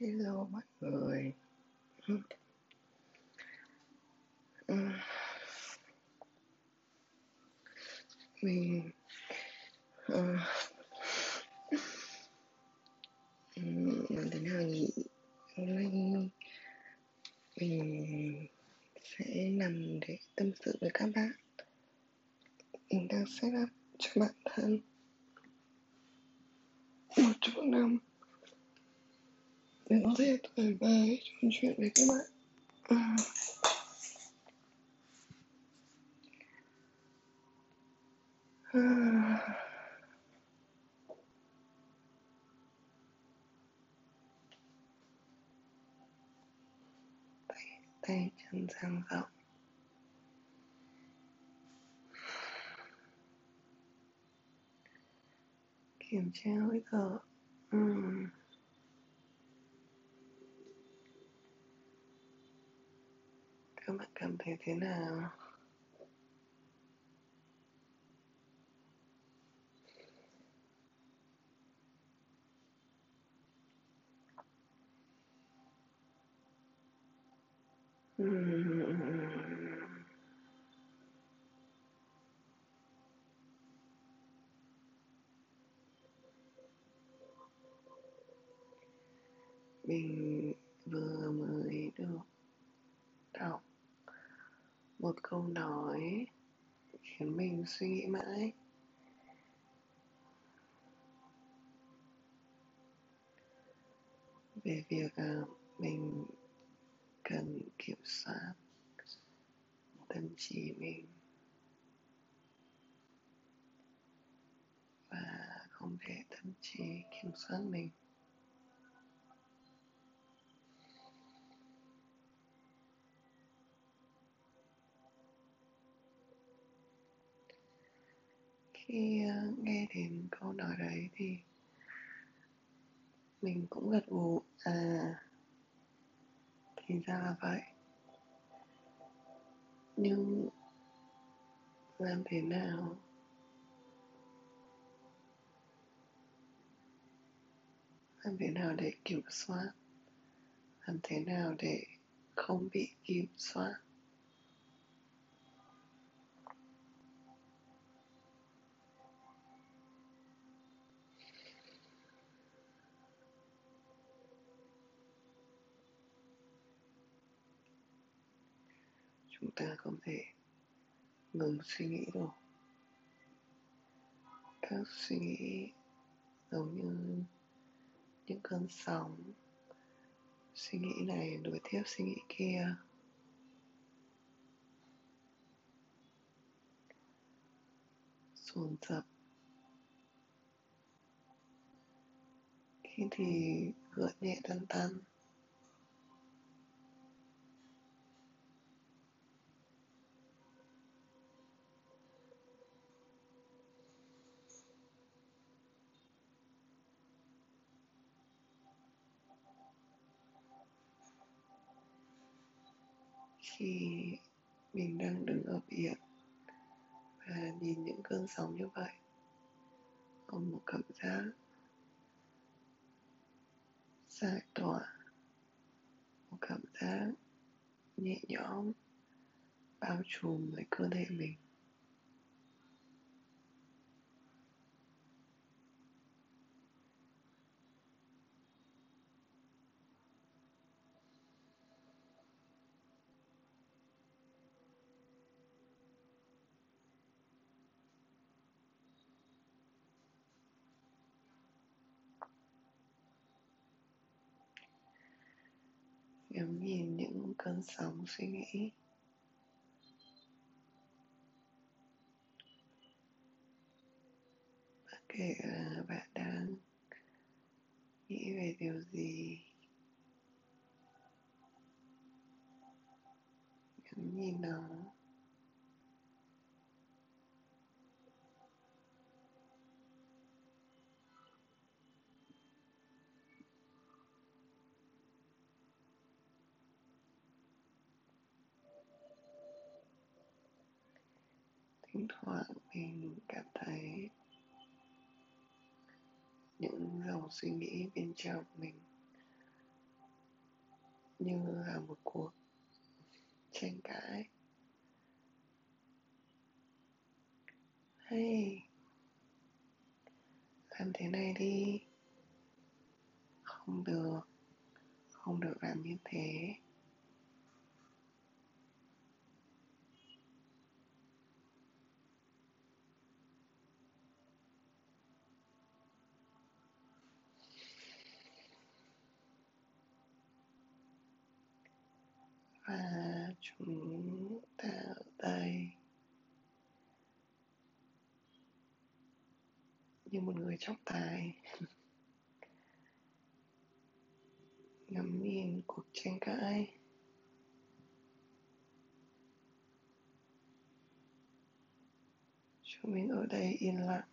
Hello mọi người. Mình ờ, làm thế nào nhỉ? Hôm nay mình sẽ nằm để tâm sự với các bạn. Mình đang set up cho bản thân một chỗ nằm để có thể thoải mái trò chuyện với các bạn. Ừm, à, Tay chân dang rộng. Kiểm tra hơi thở. Ừm, Các bạn cảm thấy thế nào? Ừm, Mình một câu nói khiến mình suy nghĩ mãi. về việc à, mình cần kiểm soát tâm trí mình và không để tâm trí kiểm soát mình khi ờ, nghe đến câu nói đấy thì mình cũng gật gù à thì ra là vậy. Nhưng làm thế nào? Làm thế nào để kiểm soát? Làm thế nào để không bị kiểm soát? Chúng ta không thể ngừng suy nghĩ được các suy nghĩ giống như những cơn sóng. Suy nghĩ này đuổi tiếp suy nghĩ kia. Dồn dập. Khi thì gợn nhẹ tan tan. Khi mình đang đứng ở biển và nhìn những cơn sóng như vậy. Có một cảm giác giải tỏa, một cảm giác nhẹ nhõm bao trùm lấy cơ thể mình ngắm nhìn những cơn sóng suy nghĩ. Bất kể là bạn đang nghĩ về điều gì ngắm nhìn nó thỉnh thoảng mình cảm thấy những dòng suy nghĩ bên trong mình như là một cuộc tranh cãi. Hay làm thế này đi. Không được không được làm như thế. Và chúng ta ở đây. Như một người trọng tài. Ngắm nhìn cuộc tranh cãi. Chúng mình ở đây yên lặng.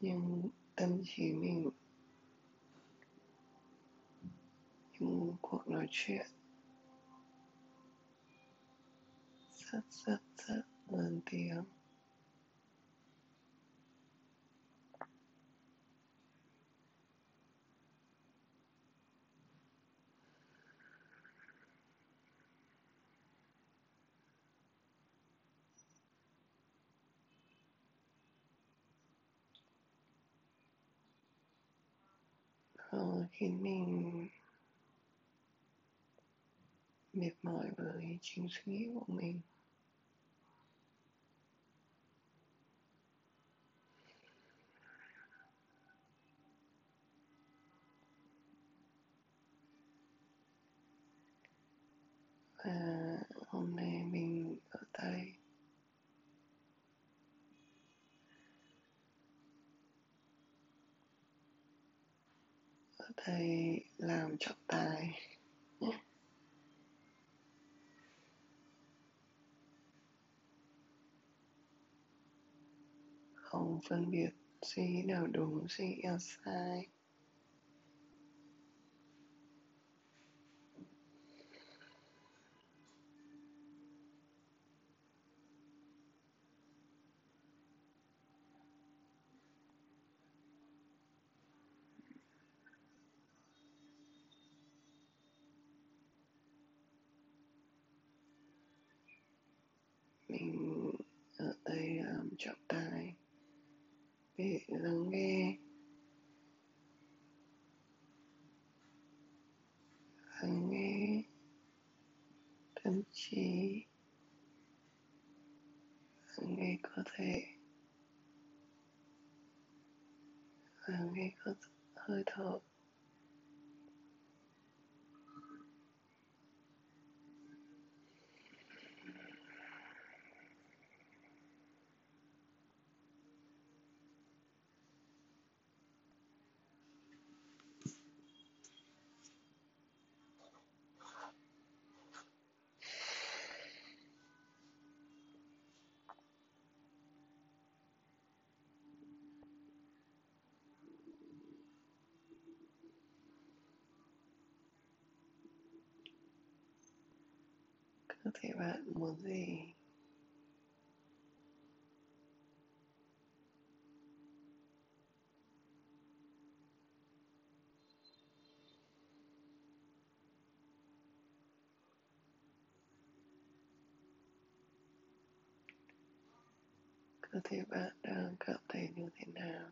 Nhưng tâm trí mình. Những cuộc nói chuyện. Rất rất rất lớn tiếng Ờ, khiến mình mệt mỏi với chính suy nghĩ của mình à, hôm nay mình ở đây. Ở đây làm trọng tài. Không phân biệt suy nghĩ nào đúng suy nghĩ nào sai. Mình ở đây làm trọng tài. Để lắng nghe. Lắng nghe. Tâm trí. Lắng nghe cơ thể. Lắng nghe cơ hơi thở. Cơ thể bạn muốn gì cơ thể bạn đang cảm thấy như thế nào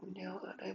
chúng ta cùng nhau ở đây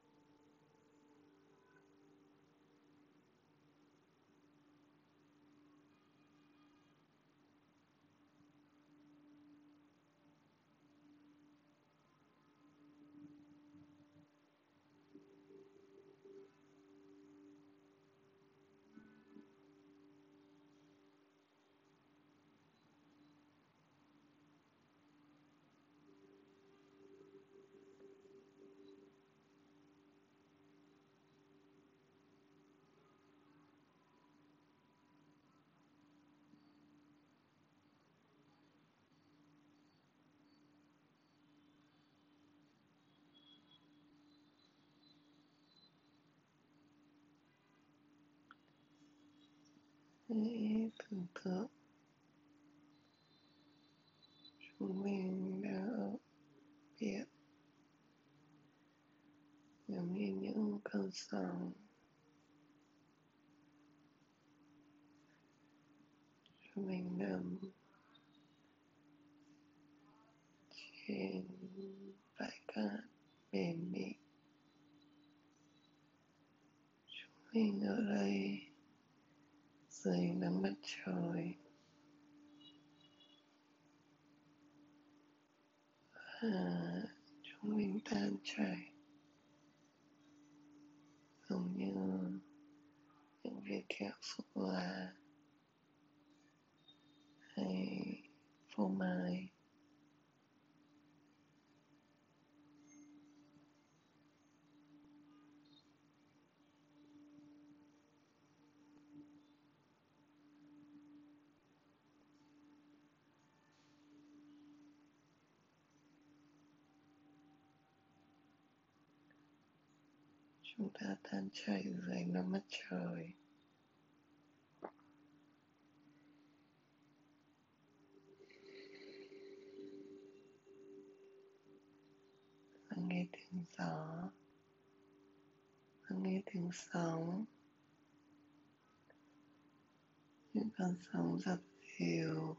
một lúc hãy tưởng tượng chúng mình đang ở biển giống như những cơn sóng chúng mình nằm trên bãi cát bền bỉ chúng mình ở đây dưới nắng mặt trời và chúng mình tan chảy giống như những viên kẹo sô cô la hay phô mai chúng ta tan chảy dưới nắng mặt trời. Và nghe tiếng gió. Và nghe tiếng sóng. Những con sóng dập dìu.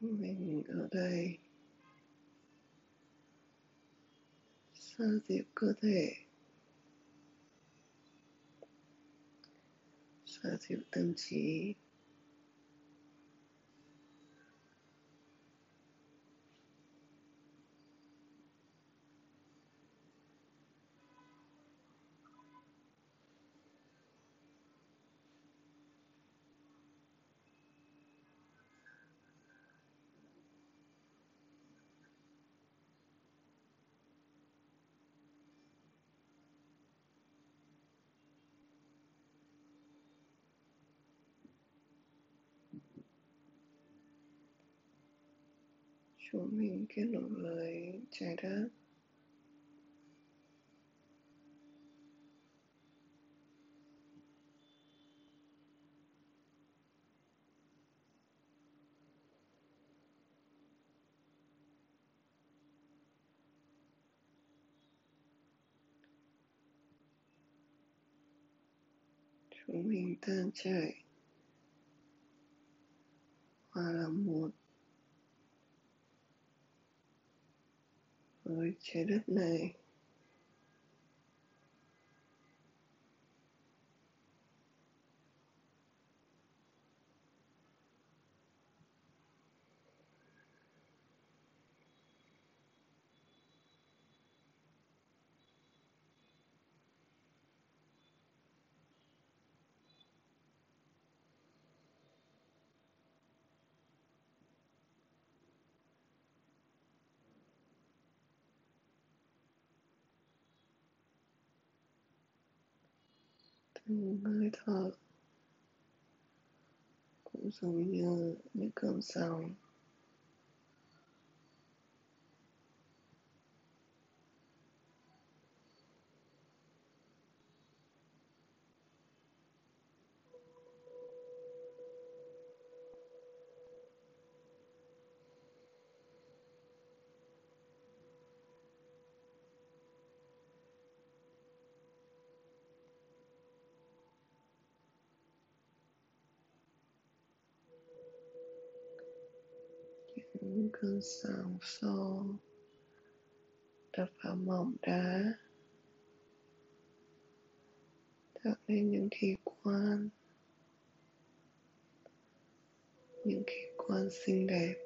Chúng mình ở đây. Xoa dịu cơ thể. Xoa dịu tâm trí. Chúng mình kết nối với trái đất. Chúng mình tan chảy. Hòa là một với trái đất này. Từng hơi thở cũng giống như những cơn sóng. Những cơn xô đập vào mỏng đá. Tạo nên những kỳ quan. Những kỳ quan xinh đẹp.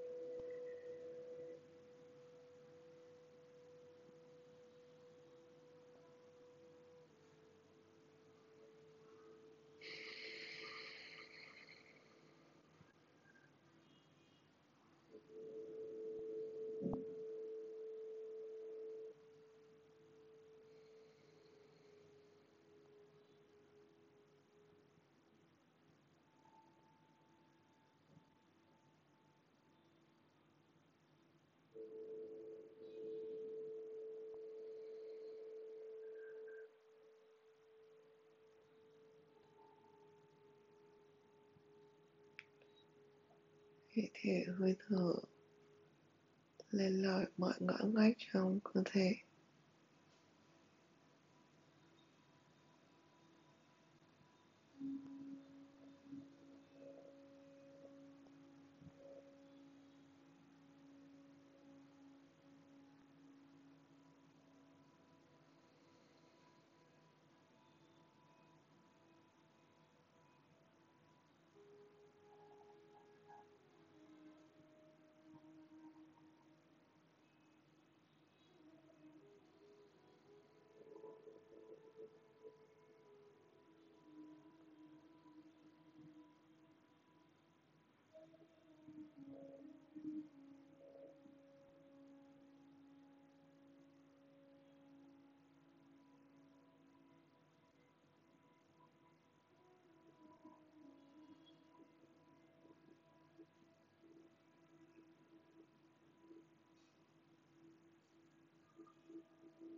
Hãy thể hơi thở lên lỏi mọi ngõ ngách trong cơ thể.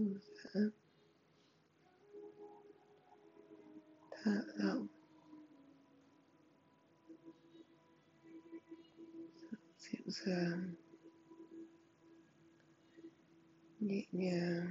thư giãn thả lỏng dịu dàng nhẹ nhàng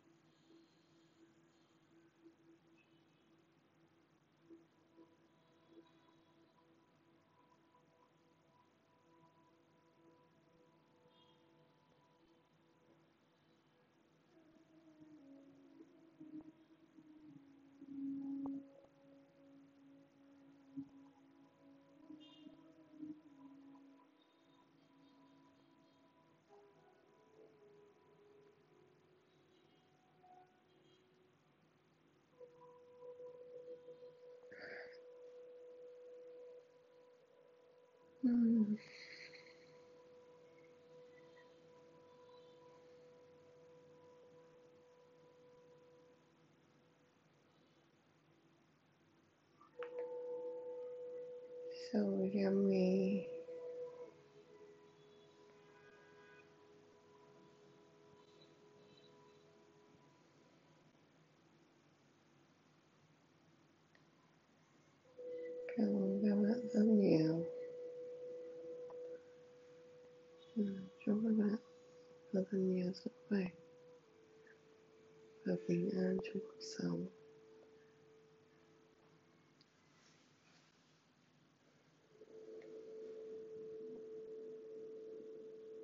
Ừm. So yummy. Than years away, hoping Andrew would sell